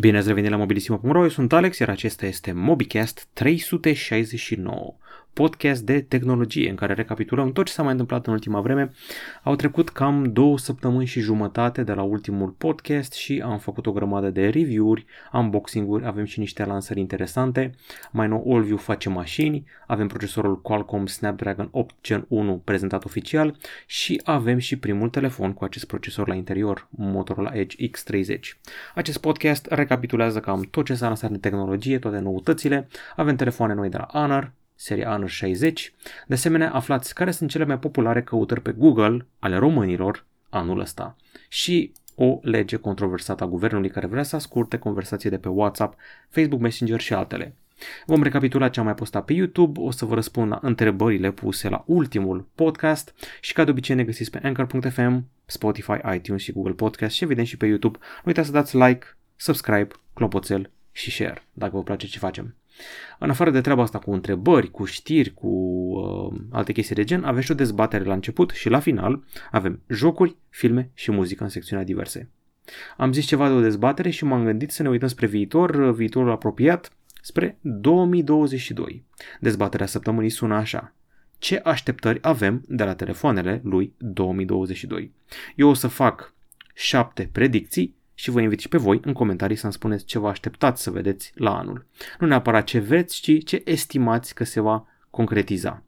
Bine ați revenit la mobilisimo.ro, eu sunt Alex, iar acesta este MobiCast 369 podcast de tehnologie în care recapitulăm tot ce s-a mai întâmplat în ultima vreme. Au trecut cam două săptămâni și jumătate de la ultimul podcast și am făcut o grămadă de review-uri, unboxing-uri, avem și niște lansări interesante. Mai nou AllView face mașini, avem procesorul Qualcomm Snapdragon 8 Gen 1 prezentat oficial și avem și primul telefon cu acest procesor la interior, Motorola Edge X30. Acest podcast recapitulează cam tot ce s-a lansat în tehnologie, toate noutățile. Avem telefoane noi de la Honor, seria Honor 60. De asemenea, aflați care sunt cele mai populare căutări pe Google ale românilor anul ăsta. Și o lege controversată a guvernului care vrea să scurte conversații de pe WhatsApp, Facebook Messenger și altele. Vom recapitula ce am mai postat pe YouTube, o să vă răspund la întrebările puse la ultimul podcast și ca de obicei ne găsiți pe Anchor.fm, Spotify, iTunes și Google Podcast și evident și pe YouTube. Nu uitați să dați like, subscribe, clopoțel și share dacă vă place ce facem. În afară de treaba asta cu întrebări, cu știri, cu uh, alte chestii de gen, avem și o dezbatere la început și la final avem jocuri, filme și muzică în secțiunea diverse. Am zis ceva de o dezbatere și m-am gândit să ne uităm spre viitor, viitorul apropiat, spre 2022. Dezbaterea săptămânii sună așa. Ce așteptări avem de la telefoanele lui 2022? Eu o să fac șapte predicții și vă invit și pe voi în comentarii să-mi spuneți ce vă așteptați să vedeți la anul. Nu neapărat ce veți, ci ce estimați că se va concretiza.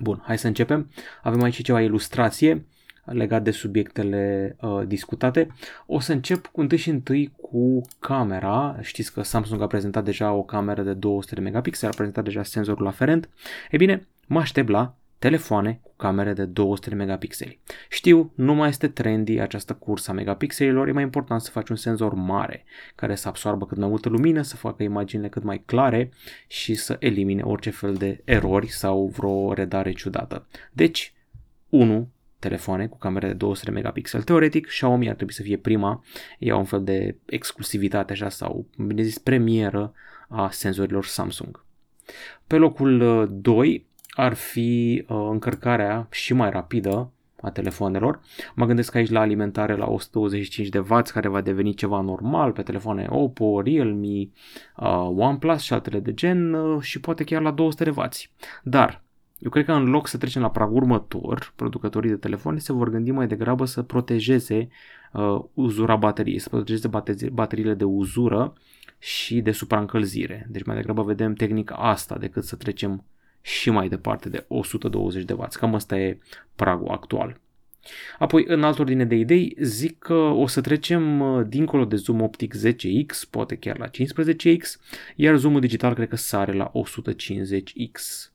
Bun, hai să începem. Avem aici ceva ilustrație legat de subiectele uh, discutate. O să încep cu întâi și întâi cu camera. Știți că Samsung a prezentat deja o cameră de 200 de megapixeli, a prezentat deja senzorul aferent. E bine, mă aștept la telefoane cu camere de 200 de megapixeli. Știu, nu mai este trendy această cursă a megapixelilor, e mai important să faci un senzor mare care să absorbă cât mai multă lumină, să facă imaginile cât mai clare și să elimine orice fel de erori sau vreo redare ciudată. Deci, 1 telefoane cu camere de 200 de megapixel. Teoretic, Xiaomi ar trebui să fie prima, e un fel de exclusivitate așa sau, bine zis, premieră a senzorilor Samsung. Pe locul 2 ar fi uh, încărcarea și mai rapidă a telefonelor. Mă gândesc aici la alimentare la 125 de W care va deveni ceva normal pe telefoane Oppo, Realme, uh, OnePlus și altele de gen uh, și poate chiar la 200 de W. Dar eu cred că în loc să trecem la pragul următor, producătorii de telefoane se vor gândi mai degrabă să protejeze uh, uzura bateriei, să protejeze bateriile de uzură și de supraîncălzire. Deci mai degrabă vedem tehnica asta decât să trecem și mai departe de 120 de W. Cam asta e pragul actual. Apoi, în altă ordine de idei, zic că o să trecem uh, dincolo de zoom optic 10x, poate chiar la 15x, iar zoomul digital cred că sare la 150x.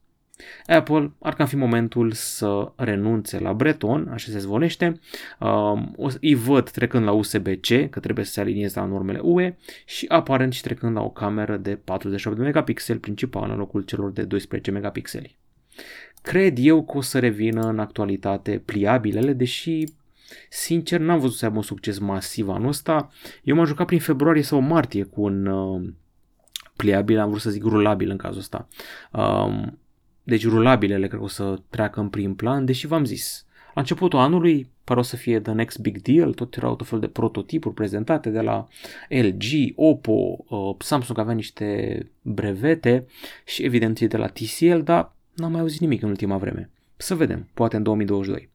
Apple ar cam fi momentul să renunțe la Breton, așa se zvonește. Um, îi văd trecând la USB-C, că trebuie să se alinieze la normele UE și aparent și trecând la o cameră de 48 de megapixeli principal în locul celor de 12 megapixeli. Cred eu că o să revină în actualitate pliabilele, deși sincer n-am văzut să aibă un succes masiv anul ăsta. Eu m-am jucat prin februarie sau martie cu un uh, pliabil, am vrut să zic rulabil în cazul ăsta. Um, deci rulabilele cred că o să treacă în prim plan, deși v-am zis, la începutul anului pare o să fie the next big deal, tot erau tot fel de prototipuri prezentate de la LG, Oppo, uh, Samsung avea niște brevete și evident de la TCL, dar n-am mai auzit nimic în ultima vreme. Să vedem, poate în 2022.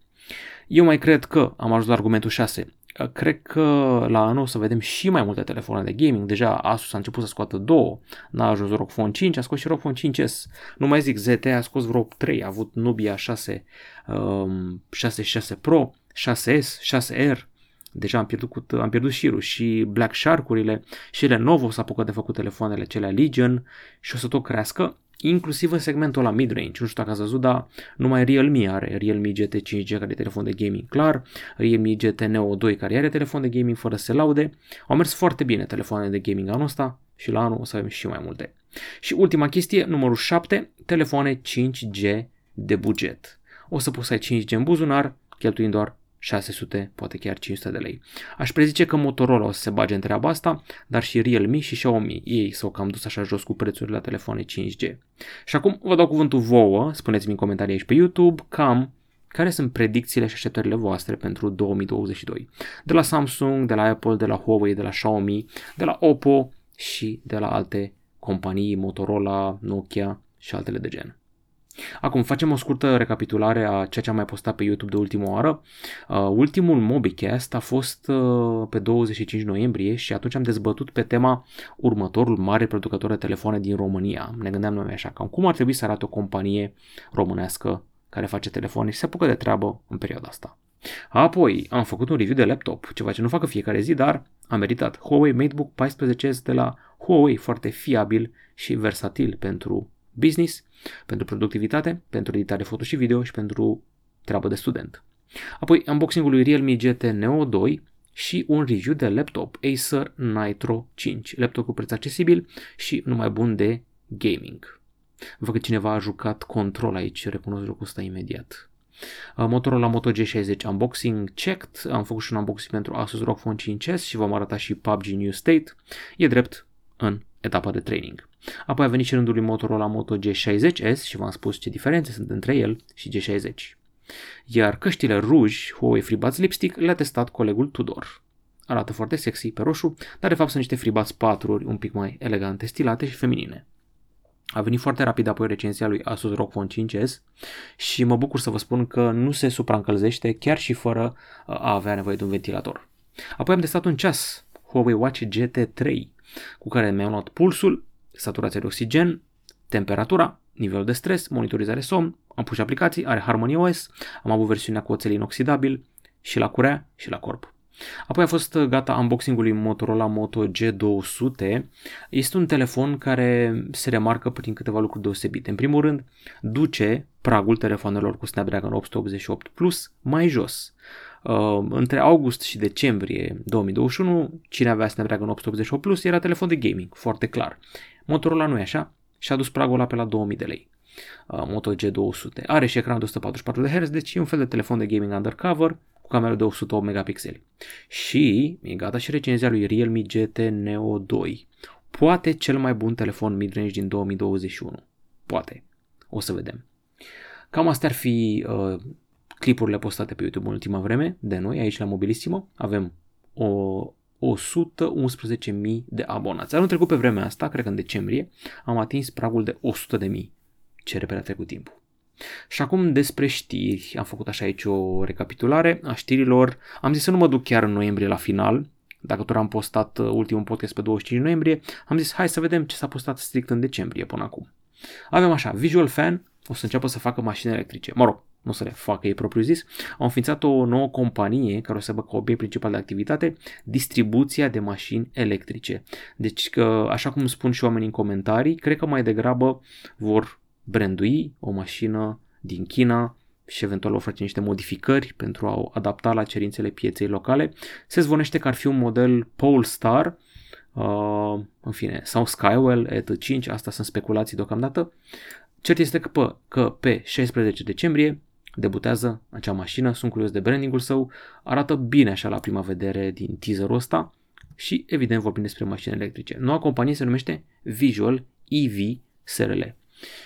Eu mai cred că am ajuns la argumentul 6. Cred că la anul o să vedem și mai multe telefoane de gaming. Deja Asus a început să scoată două. N-a ajuns ROG Phone 5, a scos și ROG Phone 5S. Nu mai zic, ZT a scos vreo 3, a avut Nubia 6, um, 6 6 Pro, 6S, 6R. Deja am pierdut, cu, am pierdut șirul și Black Shark-urile și Lenovo s-a apucat de făcut telefoanele cele Legion și o să tot crească inclusiv în segmentul la mid-range. Nu știu dacă ați văzut, dar numai Realme are Realme GT 5G care e telefon de gaming clar, Realme GT Neo 2 care are telefon de gaming fără să se laude. Au mers foarte bine telefoanele de gaming anul ăsta și la anul o să avem și mai multe. Și ultima chestie, numărul 7, telefoane 5G de buget. O să poți să ai 5G în buzunar, cheltuind doar 600, poate chiar 500 de lei. Aș prezice că Motorola o să se bage în treaba asta, dar și Realme și Xiaomi, ei s-au cam dus așa jos cu prețurile la telefoane 5G. Și acum vă dau cuvântul vouă, spuneți-mi în comentarii aici pe YouTube, cam care sunt predicțiile și așteptările voastre pentru 2022. De la Samsung, de la Apple, de la Huawei, de la Xiaomi, de la Oppo și de la alte companii, Motorola, Nokia și altele de gen. Acum facem o scurtă recapitulare a ceea ce am mai postat pe YouTube de ultima oară. Uh, ultimul MobiCast a fost uh, pe 25 noiembrie și atunci am dezbătut pe tema următorul mare producător de telefoane din România. Ne gândeam noi așa, cam cum ar trebui să arate o companie românească care face telefoane și se apucă de treabă în perioada asta. Apoi am făcut un review de laptop, ceva ce nu fac fiecare zi, dar am meritat. Huawei MateBook 14S de la Huawei, foarte fiabil și versatil pentru business, pentru productivitate, pentru editare foto și video și pentru treabă de student. Apoi unboxing-ul lui Realme GT Neo 2 și un review de laptop Acer Nitro 5, laptop cu preț accesibil și numai bun de gaming. Văd că cineva a jucat control aici, recunosc lucrul ăsta imediat. Uh, Motorola Moto G60 unboxing checked, am făcut și un unboxing pentru Asus ROG Phone 5S și vom arăta și PUBG New State. E drept în etapa de training. Apoi a venit și rândul lui Motorola Moto G60S și v-am spus ce diferențe sunt între el și G60. Iar căștile ruji Huawei FreeBuds Lipstick le-a testat colegul Tudor. Arată foarte sexy pe roșu, dar de fapt sunt niște FreeBuds 4 un pic mai elegante, stilate și feminine. A venit foarte rapid apoi recenzia lui Asus ROG Phone 5S și mă bucur să vă spun că nu se supraîncălzește chiar și fără uh, a avea nevoie de un ventilator. Apoi am testat un ceas Huawei Watch GT3 cu care mi-am luat pulsul, saturația de oxigen, temperatura, nivelul de stres, monitorizare somn, am pus aplicații, are Harmony OS, am avut versiunea cu oțel inoxidabil și la curea și la corp. Apoi a fost gata unboxing-ul lui Motorola Moto G200. Este un telefon care se remarcă prin câteva lucruri deosebite. În primul rând, duce pragul telefonelor cu Snapdragon 888 Plus mai jos. Uh, între august și decembrie 2021, cine avea Snapdragon 888 Plus era telefon de gaming, foarte clar. Motorola nu e așa și a dus pragul ăla pe la 2000 de lei. Uh, Moto G200. Are și ecran de 144 de Hz, deci e un fel de telefon de gaming undercover cu cameră de 108 megapixeli. Și e gata și recenzia lui Realme GT Neo 2. Poate cel mai bun telefon midrange din 2021. Poate. O să vedem. Cam astea ar fi uh, clipurile postate pe YouTube în ultima vreme de noi, aici la Mobilissimo. Avem o 111.000 de abonați. Anul trecut pe vremea asta, cred că în decembrie, am atins pragul de 100.000. Ce repede a trecut timpul. Și acum despre știri. Am făcut așa aici o recapitulare a știrilor. Am zis să nu mă duc chiar în noiembrie la final, dacă tot am postat uh, ultimul podcast pe 25 noiembrie, am zis hai să vedem ce s-a postat strict în decembrie până acum. Avem așa, Visual Fan o să înceapă să facă mașini electrice. Mă rog, nu să le facă ei propriu zis, au înființat o nouă companie care o să aibă ca obiect principal de activitate distribuția de mașini electrice. Deci, că, așa cum spun și oamenii în comentarii, cred că mai degrabă vor brandui o mașină din China și eventual vor face niște modificări pentru a o adapta la cerințele pieței locale. Se zvonește că ar fi un model Polestar, uh, în fine, sau Skywell ET5, asta sunt speculații deocamdată. Cert este că pe, că pe 16 decembrie debutează acea mașină, sunt curios de brandingul său, arată bine așa la prima vedere din teaserul ăsta și evident vorbim despre mașini electrice. Noua companie se numește Visual EV SRL.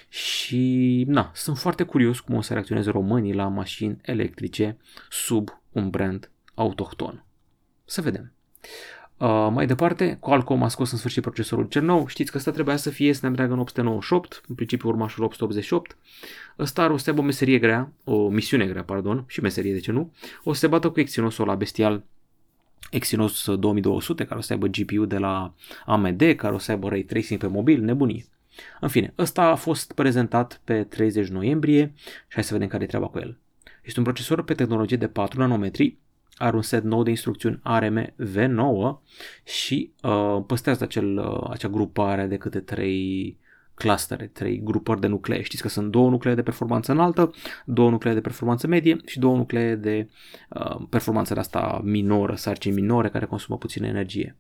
Și na, sunt foarte curios cum o să reacționeze românii la mașini electrice sub un brand autohton. Să vedem. Uh, mai departe, Qualcomm a scos în sfârșit procesorul cel nou. Știți că ăsta trebuia să fie Snapdragon 898, în principiu urmașul 888. Ăsta are o să aibă o meserie grea, o misiune grea, pardon, și meserie, de ce nu? O să se bată cu Exynosul la bestial Exynos 2200, care o să aibă GPU de la AMD, care o să aibă ray tracing pe mobil, nebunie. În fine, ăsta a fost prezentat pe 30 noiembrie și hai să vedem care e treaba cu el. Este un procesor pe tehnologie de 4 nanometri, are un set nou de instrucțiuni ARM V9 și uh, păstrează acel, uh, acea grupare de câte 3 clustere, 3 grupări de nuclee. Știți că sunt două nuclee de performanță înaltă, două nuclee de performanță medie și două nuclee de uh, performanță de asta minoră, sarcini minore care consumă puțină energie.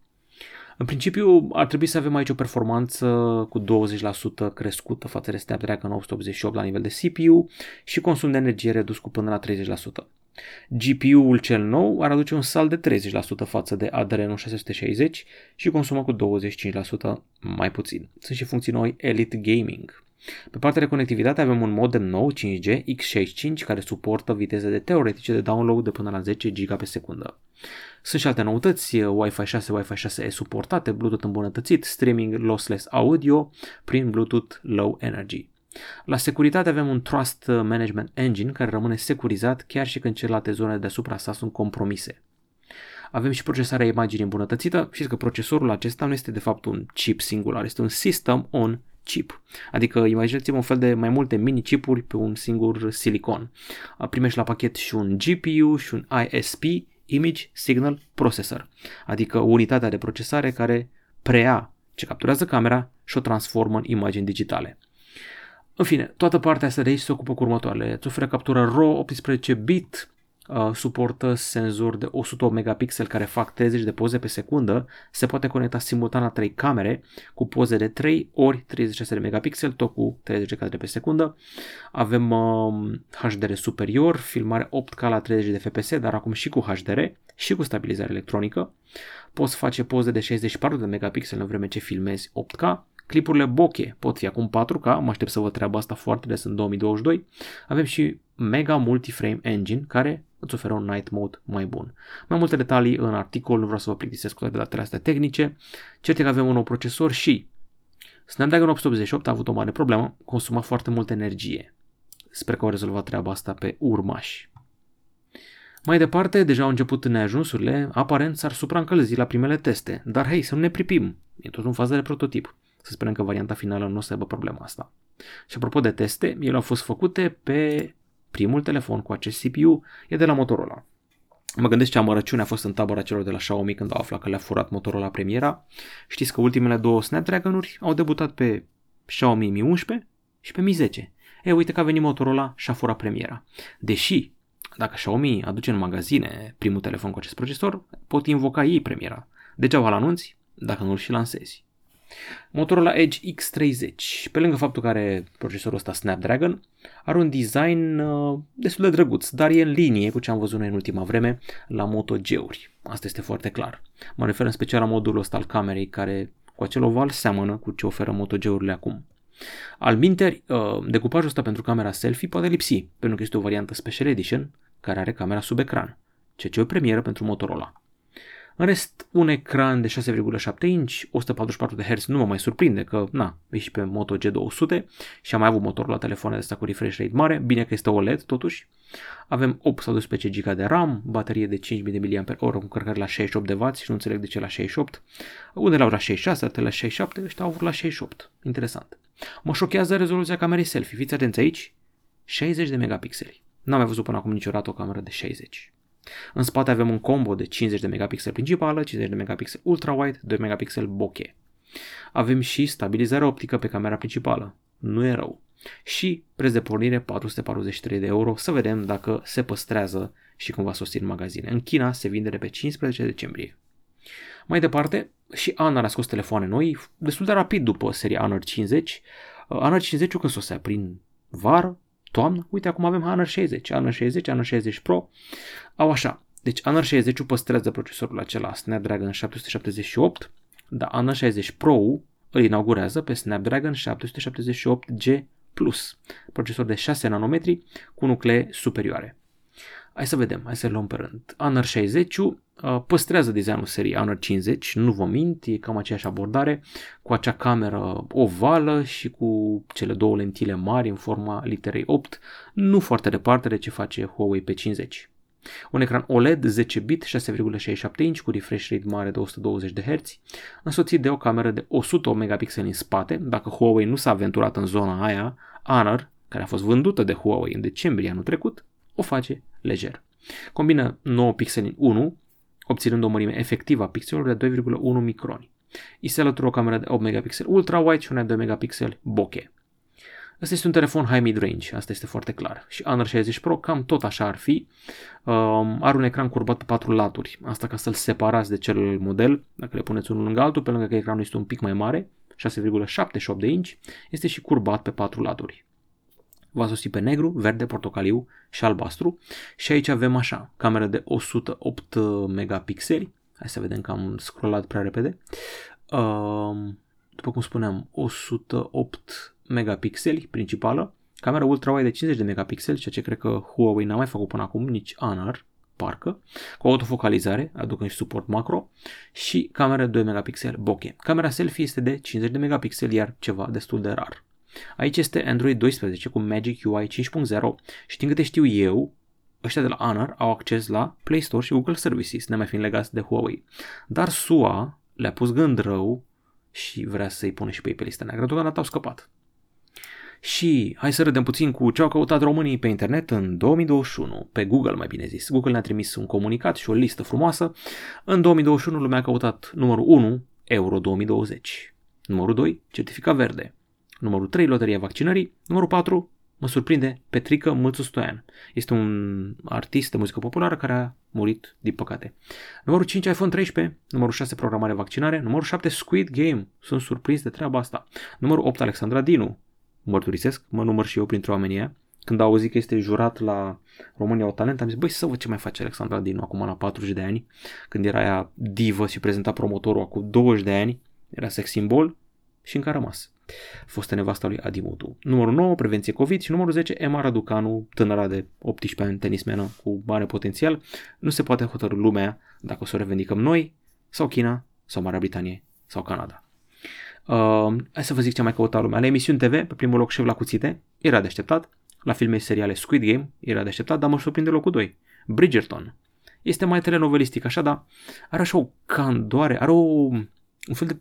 În principiu ar trebui să avem aici o performanță cu 20% crescută față de Snapdragon 888 la nivel de CPU și consum de energie redus cu până la 30%. GPU-ul cel nou ar aduce un salt de 30% față de Adreno 660 și consumă cu 25% mai puțin. Sunt și funcții noi Elite Gaming. Pe partea de conectivitate avem un modem nou 5G X65 care suportă viteze de teoretice de download de până la 10 GB pe secundă. Sunt și alte noutăți, Wi-Fi 6, Wi-Fi 6E suportate, Bluetooth îmbunătățit, streaming lossless audio prin Bluetooth Low Energy. La securitate avem un Trust Management Engine care rămâne securizat chiar și când celelalte zone deasupra sa sunt compromise. Avem și procesarea imaginii îmbunătățită. Știți că procesorul acesta nu este de fapt un chip singular, este un System on chip. Adică imaginați-vă un fel de mai multe mini-chipuri pe un singur silicon. Primești la pachet și un GPU și un ISP, Image Signal Processor, adică unitatea de procesare care preia ce capturează camera și o transformă în imagini digitale. În fine, toată partea asta de aici se ocupă cu următoarele. Îți oferă captură RAW 18 bit, uh, suportă senzori de 108 megapixel care fac 30 de poze pe secundă, se poate conecta simultan la 3 camere cu poze de 3 ori 36 de megapixel, tot cu 30 de cadre pe secundă. Avem uh, HDR superior, filmare 8K la 30 de fps, dar acum și cu HDR și cu stabilizare electronică. Poți face poze de 64 de megapixel în vreme ce filmezi 8K Clipurile bokeh pot fi acum 4K, mă aștept să văd treaba asta foarte des în 2022. Avem și Mega Multiframe Engine, care îți oferă un night mode mai bun. Mai multe detalii în articol, nu vreau să vă plictisesc cu toate datele astea tehnice. Cert că avem un nou procesor și Snapdragon 888 a avut o mare problemă, consuma foarte multă energie. Sper că au rezolvat treaba asta pe urmași. Mai departe, deja au început neajunsurile, aparent s-ar supraîncălzi la primele teste, dar hei, să nu ne pripim, e tot în fază de prototip. Să sperăm că varianta finală nu o să aibă problema asta. Și apropo de teste, ele au fost făcute pe primul telefon cu acest CPU, e de la Motorola. Mă gândesc ce amărăciune a fost în tabăra celor de la Xiaomi când au aflat că le-a furat Motorola premiera. Știți că ultimele două Snapdragon-uri au debutat pe Xiaomi Mi 11 și pe Mi 10. E, uite că a venit Motorola și a furat premiera. Deși, dacă Xiaomi aduce în magazine primul telefon cu acest procesor, pot invoca ei premiera. Degeaba-l anunți dacă nu-l și lansezi. Motorola Edge X30, pe lângă faptul că are procesorul ăsta Snapdragon, are un design uh, destul de drăguț, dar e în linie cu ce am văzut noi în ultima vreme la Moto G-uri. Asta este foarte clar. Mă refer în special la modulul ăsta al camerei care cu acel oval seamănă cu ce oferă Moto G-urile acum. Al minteri, uh, decupajul ăsta pentru camera selfie poate lipsi, pentru că este o variantă Special Edition care are camera sub ecran, ceea ce e o premieră pentru Motorola. În rest, un ecran de 6,7 inch, 144 de Hz nu mă mai surprinde că, na, e și pe Moto G200 și am mai avut motorul la telefoane de asta cu refresh rate mare, bine că este OLED totuși. Avem 8 sau 12 GB de RAM, baterie de 5000 mAh cu încărcare la 68 de W și nu înțeleg de ce la 68. Unde la 66, altele la 67, ăștia au avut la 68. Interesant. Mă șochează rezoluția camerei selfie. Fiți atenți aici, 60 de megapixeli. N-am mai văzut până acum niciodată o cameră de 60. În spate avem un combo de 50 de megapixel principală, 50 de megapixel ultra-wide, 2 megapixel bokeh. Avem și stabilizare optică pe camera principală. Nu e rău. Și preț de pornire 443 de euro, să vedem dacă se păstrează și cum va sosi în magazine. În China se vinde de pe 15 decembrie. Mai departe, și Honor a scos telefoane noi, destul de rapid după seria Honor 50. Honor 50 când sosea prin vară, toamnă, uite acum avem Honor 60, Honor 60, Honor 60 Pro, au așa. Deci Honor 60 păstrează procesorul acela Snapdragon 778, dar Honor 60 Pro îl inaugurează pe Snapdragon 778G+, procesor de 6 nanometri cu nuclee superioare. Hai să vedem, hai să luăm pe rând. Honor 60 uh, păstrează designul seriei Honor 50, nu vă mint, e cam aceeași abordare, cu acea cameră ovală și cu cele două lentile mari în forma literei 8, nu foarte departe de ce face Huawei P50. Un ecran OLED 10 bit 6,67 inch cu refresh rate mare de 120 de Hz, însoțit de o cameră de 100 megapixeli în spate, dacă Huawei nu s-a aventurat în zona aia, Honor, care a fost vândută de Huawei în decembrie anul trecut, o face lejer. Combină 9 pixeli în 1, obținând o mărime efectivă a pixelului de 2,1 microni. I se alătură o cameră de 8 megapixel ultra-wide și una de 2 megapixel bokeh. Asta este un telefon high mid-range, asta este foarte clar. Și Honor 60 Pro cam tot așa ar fi. Um, are un ecran curbat pe patru laturi, asta ca să-l separați de cel model, dacă le puneți unul lângă altul, pe lângă că ecranul este un pic mai mare, 6,78 de inch, este și curbat pe patru laturi. Va sosi pe negru, verde, portocaliu și albastru. Și aici avem așa, cameră de 108 megapixeli. Hai să vedem că am scrollat prea repede. Um, după cum spuneam, 108 megapixeli principală, camera ultra-wide de 50 de megapixeli, ceea ce cred că Huawei n-a mai făcut până acum, nici Honor, parcă, cu autofocalizare, aducând și suport macro, și camera 2 megapixel bokeh. Camera selfie este de 50 de megapixeli, iar ceva destul de rar. Aici este Android 12 cu Magic UI 5.0 și din câte știu eu, ăștia de la Honor au acces la Play Store și Google Services, nemai fiind legați de Huawei. Dar SUA le-a pus gând rău și vrea să-i pune și pe ei pe lista neagră, deocamdată au scăpat. Și hai să râdem puțin cu ce au căutat românii pe internet în 2021, pe Google mai bine zis. Google ne-a trimis un comunicat și o listă frumoasă. În 2021 lumea a căutat numărul 1, Euro 2020. Numărul 2, certificat verde. Numărul 3, loteria vaccinării. Numărul 4, mă surprinde, Petrică Mățu Stoian. Este un artist de muzică populară care a murit, din păcate. Numărul 5, iPhone 13. Numărul 6, programare vaccinare. Numărul 7, Squid Game. Sunt surprins de treaba asta. Numărul 8, Alexandra Dinu. Mărturisesc, mă număr și eu printre oamenii Când au auzit că este jurat la România o talent, am zis, băi, să văd ce mai face Alexandra Dinu acum la 40 de ani, când era ea divă și prezenta promotorul acum 20 de ani, era sex simbol și încă a rămas fostă nevasta lui Adi Mutu. Numărul 9, prevenție COVID și numărul 10, Emma Raducanu, tânăra de 18 ani, tenismenă cu mare potențial. Nu se poate hotărâ lumea dacă o să o revendicăm noi, sau China, sau Marea Britanie, sau Canada. Uh, hai să vă zic ce mai căuta lumea. La emisiuni TV, pe primul loc șef la cuțite, era de așteptat. La filme și seriale Squid Game, era de așteptat, dar mă surprinde locul 2. Bridgerton. Este mai telenovelistic, așa, dar are așa o candoare, are o, un fel de,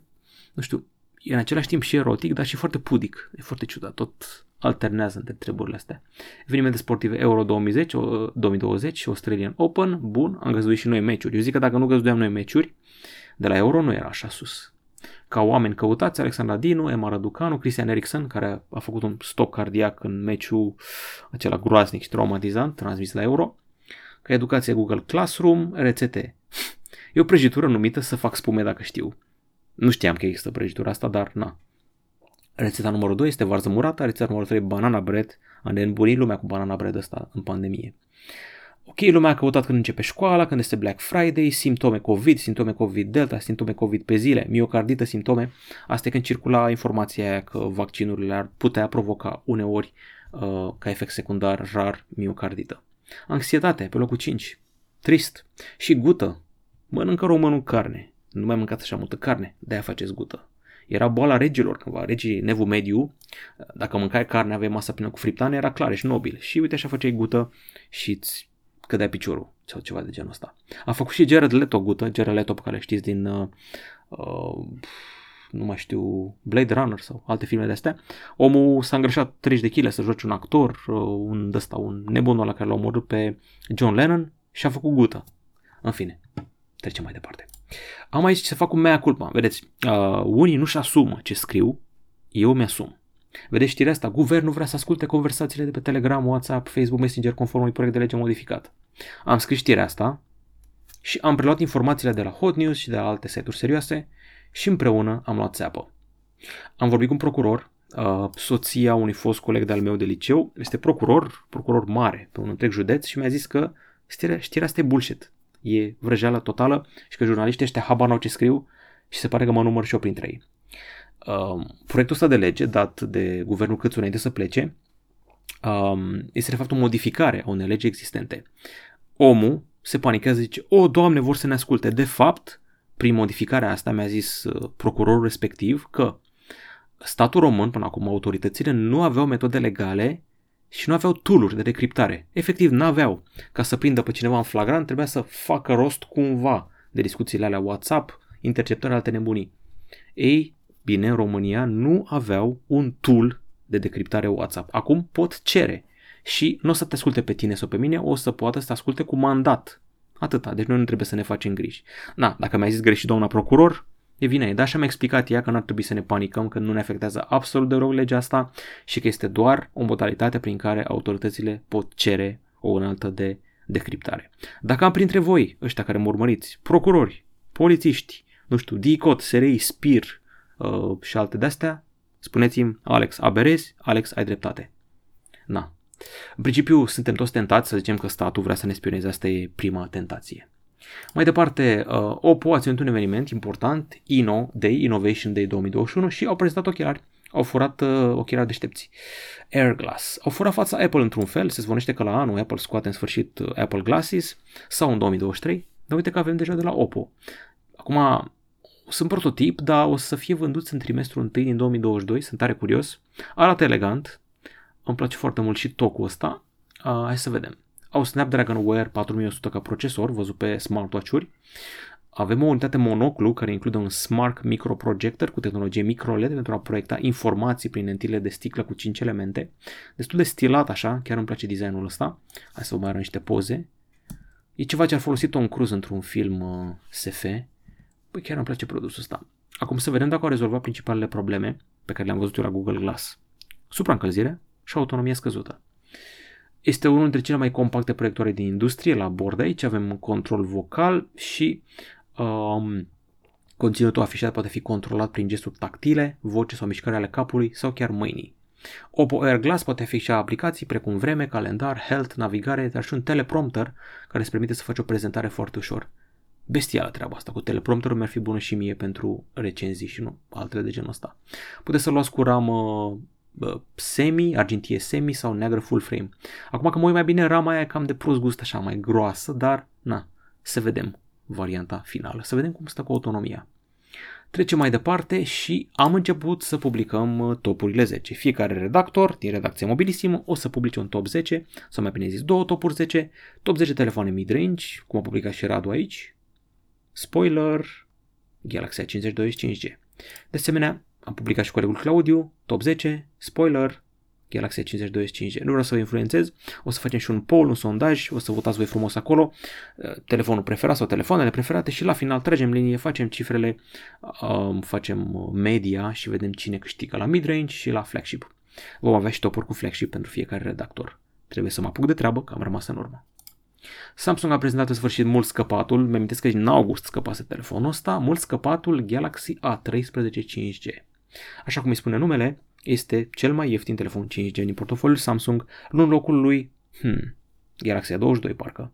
nu știu, e în același timp și erotic, dar și foarte pudic. E foarte ciudat, tot alternează între treburile astea. Evenimente sportive Euro 2010, 2020 și Australian Open, bun, am găzduit și noi meciuri. Eu zic că dacă nu găzduiam noi meciuri, de la Euro nu era așa sus. Ca oameni căutați, Alexandra Dinu, Emma Raducanu, Christian Eriksen, care a făcut un stop cardiac în meciul acela groaznic și traumatizant, transmis la Euro, ca educație Google Classroom, RCT. E o prăjitură numită să fac spume dacă știu. Nu știam că există prăjitura asta, dar na. Rețeta numărul 2 este varză murată, rețeta numărul 3 banana bread, a neînbunit lumea cu banana bread ăsta în pandemie. Ok, lumea a căutat când începe școala, când este Black Friday, simptome COVID, simptome COVID Delta, simptome COVID pe zile, miocardită, simptome. Asta e când circula informația aia că vaccinurile ar putea provoca uneori uh, ca efect secundar rar miocardită. Anxietate, pe locul 5. Trist. Și gută. Mănâncă românul carne. Nu mai mâncați așa multă carne, de-aia faceți gută. Era boala regilor, cândva regii Nevu Mediu, dacă mâncai carne, aveai masa plină cu friptane, era clar și nobil. Și uite așa făceai gută și îți cădea piciorul sau ceva de genul ăsta. A făcut și Jared Leto gută, Jared Leto pe care știți din uh, uh, nu mai știu, Blade Runner sau alte filme de astea. Omul s-a îngreșat 30 de kg să joace un actor, uh, un ăsta, un nebun la care l-a omorât pe John Lennon și a făcut gută. În fine, trecem mai departe. Am aici să fac un mea culpa. Vedeți, uh, unii nu-și asumă ce scriu, eu mi-asum. Vedeți știrea asta? Guvernul vrea să asculte conversațiile de pe Telegram, WhatsApp, Facebook Messenger conform unui proiect de lege modificat. Am scris știrea asta și am preluat informațiile de la Hot News și de la alte site-uri serioase și împreună am luat țeapă. Am vorbit cu un procuror, uh, soția unui fost coleg de-al meu de liceu, este procuror, procuror mare pe un întreg județ și mi-a zis că știrea, știrea asta e bullshit e vrăjeală totală și că jurnaliștii ăștia habar n-au ce scriu și se pare că mă număr și eu printre ei. Uh, proiectul ăsta de lege, dat de guvernul Câțu înainte să plece, um, este de fapt o modificare a unei legi existente. Omul se panichează, zice, o, Doamne, vor să ne asculte. De fapt, prin modificarea asta mi-a zis uh, procurorul respectiv că statul român, până acum autoritățile, nu aveau metode legale și nu aveau tooluri de decriptare. Efectiv, nu aveau. Ca să prindă pe cineva în flagrant, trebuia să facă rost cumva de discuțiile alea WhatsApp, interceptări alte nebunii. Ei, bine, în România nu aveau un tool de decriptare WhatsApp. Acum pot cere și nu o să te asculte pe tine sau pe mine, o să poată să te asculte cu mandat. Atâta, deci noi nu trebuie să ne facem griji. Na, dacă mi-a zis greșit doamna procuror, E vine ei, dar și am explicat ea că nu ar trebui să ne panicăm, că nu ne afectează absolut deloc legea asta și că este doar o modalitate prin care autoritățile pot cere o înaltă de decriptare. Dacă am printre voi, ăștia care mă urmăriți, procurori, polițiști, nu știu, DICOT, SRI, SPIR uh, și alte de-astea, spuneți-mi, Alex, aberezi, Alex, ai dreptate. Na. În principiu, suntem toți tentați să zicem că statul vrea să ne spioneze, asta e prima tentație. Mai departe, uh, Oppo a ținut un eveniment important, Inno Day, Innovation Day 2021 și au prezentat ochelari au furat uh, ochelari deștepți. Airglass. Au furat fața Apple într-un fel, se zvonește că la anul Apple scoate în sfârșit uh, Apple Glasses sau în 2023, dar uite că avem deja de la Oppo. Acum, sunt prototip, dar o să fie vânduți în trimestrul 1 din 2022, sunt tare curios. Arată elegant, îmi place foarte mult și tocul ăsta. Uh, hai să vedem. Au Snapdragon Wear 4100 ca procesor, văzut pe smartwatch-uri. Avem o unitate monoclu care include un Smart Micro Projector cu tehnologie microLED pentru a proiecta informații prin lentile de sticlă cu 5 elemente. Destul de stilat așa, chiar îmi place designul ăsta. Hai să vă mai arăt niște poze. E ceva ce a folosit Tom Cruise într-un film uh, SF. Păi chiar îmi place produsul ăsta. Acum să vedem dacă au rezolvat principalele probleme pe care le-am văzut eu la Google Glass. Supraîncălzire și autonomie scăzută. Este unul dintre cele mai compacte proiectoare din industrie la bord aici, avem control vocal și um, conținutul afișat poate fi controlat prin gesturi tactile, voce sau mișcări ale capului sau chiar mâinii. Oppo Air Glass poate afișa aplicații precum vreme, calendar, health, navigare, dar și un teleprompter care îți permite să faci o prezentare foarte ușor. Bestială treaba asta cu teleprompterul mi-ar fi bună și mie pentru recenzii și nu altele de genul ăsta. Puteți să luați cu ramă semi, argintie semi sau neagră full frame. Acum că mă uit mai bine, rama aia e cam de prost gust așa, mai groasă, dar na, să vedem varianta finală, să vedem cum stă cu autonomia. Trecem mai departe și am început să publicăm uh, topurile 10. Fiecare redactor din redacția Mobilisimo o să publice un top 10, sau mai bine zis două topuri 10, top 10 telefoane mid-range, cum a publicat și Radu aici, spoiler, Galaxy A52 5G. De asemenea, am publicat și colegul Claudiu, top 10, spoiler, Galaxy 52 5G. Nu vreau să vă influențez, o să facem și un poll, un sondaj, o să votați voi frumos acolo, uh, telefonul preferat sau telefoanele preferate și la final tragem linie, facem cifrele, um, facem media și vedem cine câștigă la mid-range și la flagship. Vom avea și topuri cu flagship pentru fiecare redactor. Trebuie să mă apuc de treabă, că am rămas în urmă. Samsung a prezentat în sfârșit mult scăpatul, mi amintesc că în august scăpase telefonul ăsta, mult scăpatul Galaxy A13 5G. Așa cum îi spune numele, este cel mai ieftin telefon 5G din portofoliul Samsung, luând locul lui hmm, Galaxy A22 parcă.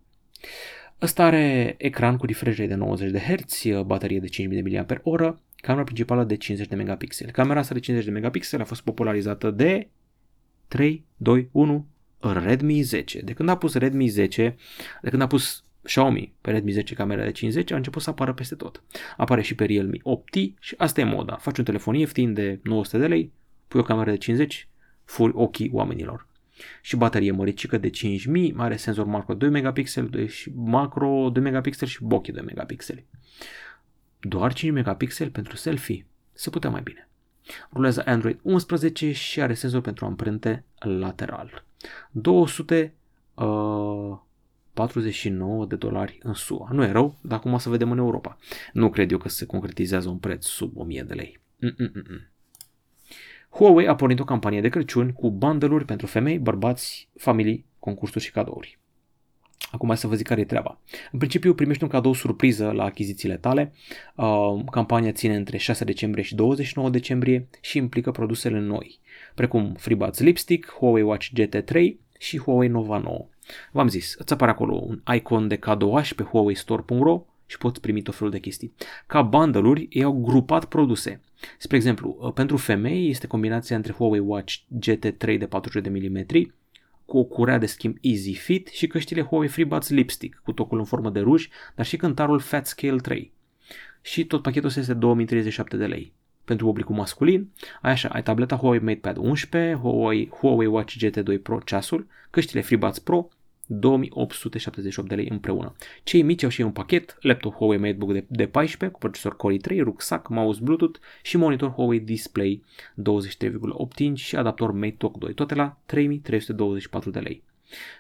Ăsta are ecran cu refresh de 90 de Hz, baterie de 5000 mAh, camera principală de 50 de megapixeli. Camera asta de 50 de megapixeli a fost popularizată de 3, 2, 1, Redmi 10. De când a pus Redmi 10, de când a pus Xiaomi pe Redmi 10 camera de 50 a început să apară peste tot. Apare și pe Realme 8T și asta e moda. Faci un telefon ieftin de 900 de lei, pui o cameră de 50, furi ochii oamenilor. Și baterie măricică de 5000, are senzor macro 2 megapixel, și macro 2 megapixel și bokeh 2 megapixeli. Doar 5 megapixel pentru selfie. Se putea mai bine. Rulează Android 11 și are senzor pentru amprente lateral. 200 uh, 49 de dolari în SUA. Nu e rău, dar acum o să vedem în Europa. Nu cred eu că se concretizează un preț sub 1000 de lei. Mm-mm-mm. Huawei a pornit o campanie de Crăciun cu bundle pentru femei, bărbați, familii, concursuri și cadouri. Acum să vă zic care e treaba. În principiu primești un cadou surpriză la achizițiile tale. Uh, campania ține între 6 decembrie și 29 decembrie și implică produsele noi, precum FreeBuds Lipstick, Huawei Watch GT3 și Huawei Nova 9. V-am zis, îți apare acolo un icon de cadouaș pe huaweistore.ro și poți primi tot felul de chestii. Ca bundle-uri, ei au grupat produse. Spre exemplu, uh, pentru femei este combinația între Huawei Watch GT3 de 400 de mm cu o curea de schimb Easy Fit și căștile Huawei FreeBuds Lipstick cu tocul în formă de ruj, dar și cântarul Fat Scale 3. Și tot pachetul este 2037 de lei. Pentru publicul masculin, ai așa, ai tableta Huawei MatePad 11, Huawei, Huawei Watch GT2 Pro ceasul, căștile FreeBuds Pro 2878 de lei împreună. Cei mici au și un pachet, laptop Huawei MateBook de, de 14 cu procesor Core i3, rucsac, mouse Bluetooth și monitor Huawei Display 23,8 inch și adaptor MateTalk 2, toate la 3324 de lei.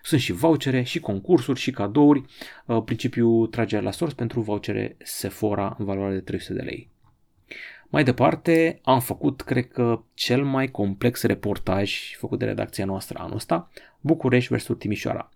Sunt și vouchere, și concursuri, și cadouri, uh, principiul tragerea la source pentru vouchere Sephora în valoare de 300 de lei. Mai departe, am făcut, cred că, cel mai complex reportaj făcut de redacția noastră anul ăsta, București versus Timișoara.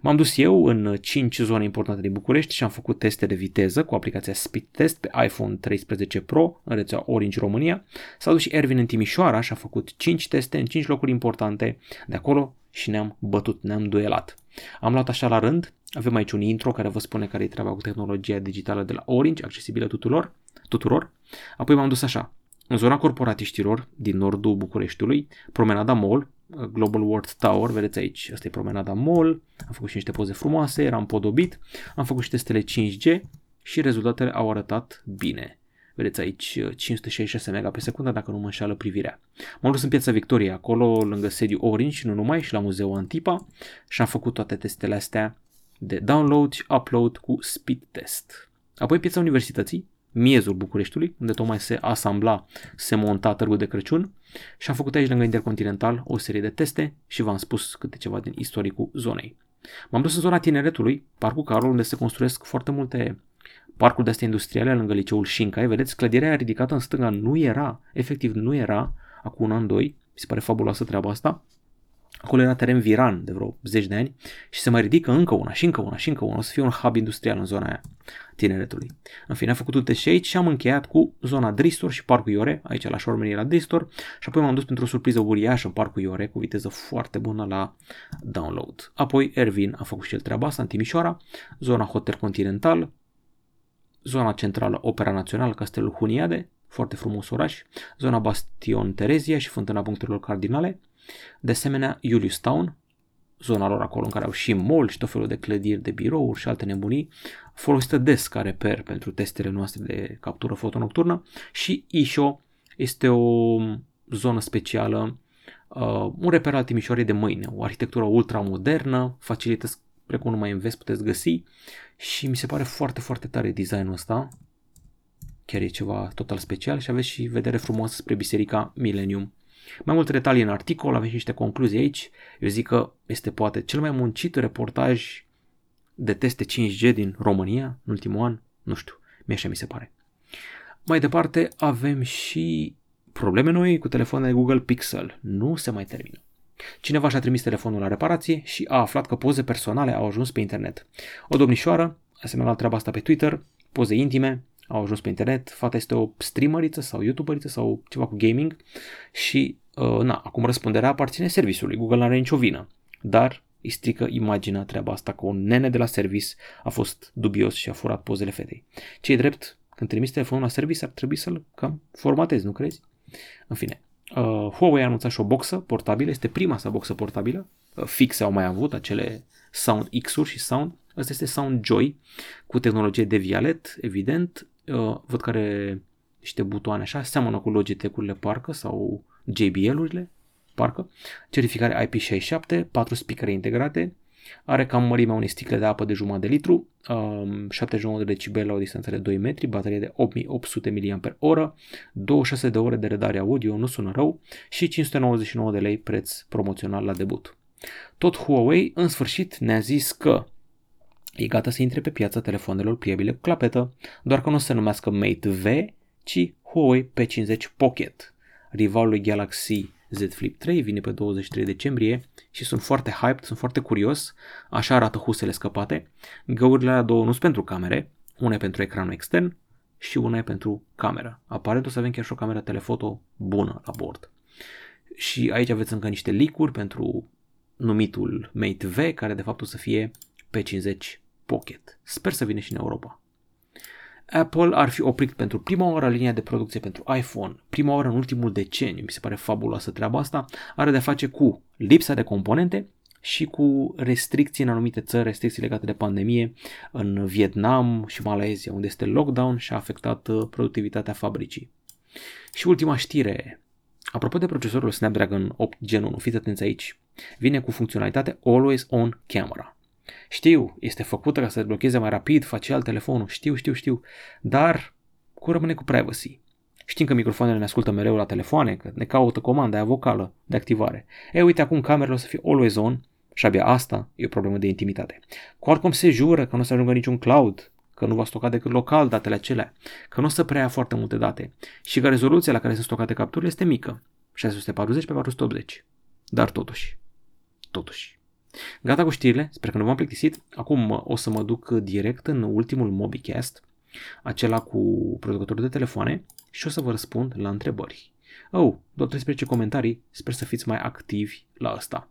M-am dus eu în 5 zone importante din București și am făcut teste de viteză cu aplicația Speed Test pe iPhone 13 Pro în rețea Orange România. S-a dus și Ervin în Timișoara și a făcut 5 teste în 5 locuri importante de acolo și ne-am bătut, ne-am duelat. Am luat așa la rând, avem aici un intro care vă spune care e treaba cu tehnologia digitală de la Orange, accesibilă tuturor, tuturor. Apoi m-am dus așa, în zona corporatiștilor din nordul Bucureștiului, Promenada Mall, Global World Tower, vedeți aici, asta e Promenada Mall, am făcut și niște poze frumoase, eram podobit, am făcut și testele 5G și rezultatele au arătat bine. Vedeți aici 566 mega pe secundă dacă nu mă înșală privirea. M-am dus în Piața Victoriei, acolo lângă sediu Orange și nu numai și la muzeul Antipa și am făcut toate testele astea de download și upload cu speed test. Apoi Piața Universității, miezul Bucureștiului, unde tocmai se asambla, se monta târgul de Crăciun și am făcut aici lângă Intercontinental o serie de teste și v-am spus câte ceva din istoricul zonei. M-am dus în zona tineretului, Parcul Carol, unde se construiesc foarte multe parcuri de astea industriale lângă liceul Șincai. Vedeți, clădirea ridicată în stânga nu era, efectiv nu era, acum un an, doi, mi se pare fabuloasă treaba asta. Acolo era teren viran de vreo 10 de ani și se mai ridică încă una și încă una și încă una. O să fie un hub industrial în zona aia tineretului. În fine, am făcut un test și aici și am încheiat cu zona Dristor și Parcul Iore, aici la Șormeni la Dristor și apoi m-am dus pentru o surpriză uriașă în Parcul Iore cu viteză foarte bună la download. Apoi Ervin a făcut și el treaba asta în Timișoara, zona Hotel Continental, zona centrală Opera Națională, Castelul Huniade, foarte frumos oraș, zona Bastion Terezia și Fântâna Punctelor Cardinale, de asemenea Julius Town, zona lor acolo în care au și mall și tot felul de clădiri de birouri și alte nebunii, folosită des ca reper pentru testele noastre de captură fotonocturnă și Isho este o zonă specială, uh, un reper al Timișoarei de mâine, o arhitectură ultramodernă, facilități precum numai în vest puteți găsi și mi se pare foarte, foarte tare designul ăsta. Chiar e ceva total special și aveți și vedere frumoasă spre Biserica Millennium. Mai multe detalii în articol, avem și niște concluzii aici. Eu zic că este poate cel mai muncit reportaj de teste 5G din România în ultimul an. Nu știu, mi așa mi se pare. Mai departe avem și probleme noi cu telefoanele Google Pixel. Nu se mai termină. Cineva și-a trimis telefonul la reparație și a aflat că poze personale au ajuns pe internet. O domnișoară a semnalat treaba asta pe Twitter, poze intime au ajuns pe internet, fata este o streameriță sau youtuberiță sau ceva cu gaming și uh, na, acum răspunderea aparține serviciului, Google nu are nicio vină, dar îi strică imaginea treaba asta că un nene de la service a fost dubios și a furat pozele fetei. Ce drept, când trimiți telefonul la service ar trebui să-l cam formatezi, nu crezi? În fine, Uh, Huawei a anunțat și o boxă portabilă, este prima sa boxă portabilă, uh, fixe au mai avut acele Sound X-uri și Sound. Asta este Sound Joy cu tehnologie de violet, evident. Uh, văd că are niște butoane așa, seamănă cu Logitech-urile parcă sau JBL-urile, parcă. Certificare IP67, 4 speakere integrate, are cam mărimea unei sticle de apă de jumătate de litru, um, 79 de decibel la o distanță de 2 metri, baterie de 8800 mAh, 26 de ore de redare audio, nu sună rău, și 599 de lei preț promoțional la debut. Tot Huawei, în sfârșit, ne-a zis că e gata să intre pe piața telefonelor pliabile cu clapetă, doar că nu se numească Mate V, ci Huawei P50 Pocket, rivalul lui Galaxy Z Flip 3 vine pe 23 decembrie și sunt foarte hyped, sunt foarte curios, așa arată husele scăpate. Găurile alea două nu sunt pentru camere, una e pentru ecranul extern și una e pentru cameră. Aparent o să avem chiar și o cameră telefoto bună la bord. Și aici aveți încă niște licuri pentru numitul Mate V, care de fapt o să fie P50 Pocket. Sper să vină și în Europa. Apple ar fi oprit pentru prima oară linia de producție pentru iPhone, prima oară în ultimul deceniu, mi se pare fabuloasă treaba asta, are de face cu lipsa de componente și cu restricții în anumite țări, restricții legate de pandemie, în Vietnam și Malaysia, unde este lockdown și a afectat uh, productivitatea fabricii. Și ultima știre, apropo de procesorul Snapdragon 8 Gen 1, fiți atenți aici, vine cu funcționalitate Always On Camera. Știu, este făcută ca să blocheze mai rapid facial telefonul, știu, știu, știu, dar cu rămâne cu privacy. Știm că microfoanele ne ascultă mereu la telefoane, că ne caută comanda aia vocală de activare. E, uite, acum camerele o să fie always on și abia asta e o problemă de intimitate. Qualcomm se jură că nu o să ajungă niciun cloud, că nu va stoca decât local datele acelea, că nu o să preia foarte multe date și că rezoluția la care sunt stocate capturile este mică, 640 pe 480. Dar totuși, totuși, Gata cu știrile, sper că nu v-am plictisit. Acum o să mă duc direct în ultimul MobiCast, acela cu producătorul de telefoane și o să vă răspund la întrebări. Oh, doar 13 comentarii, sper să fiți mai activi la asta.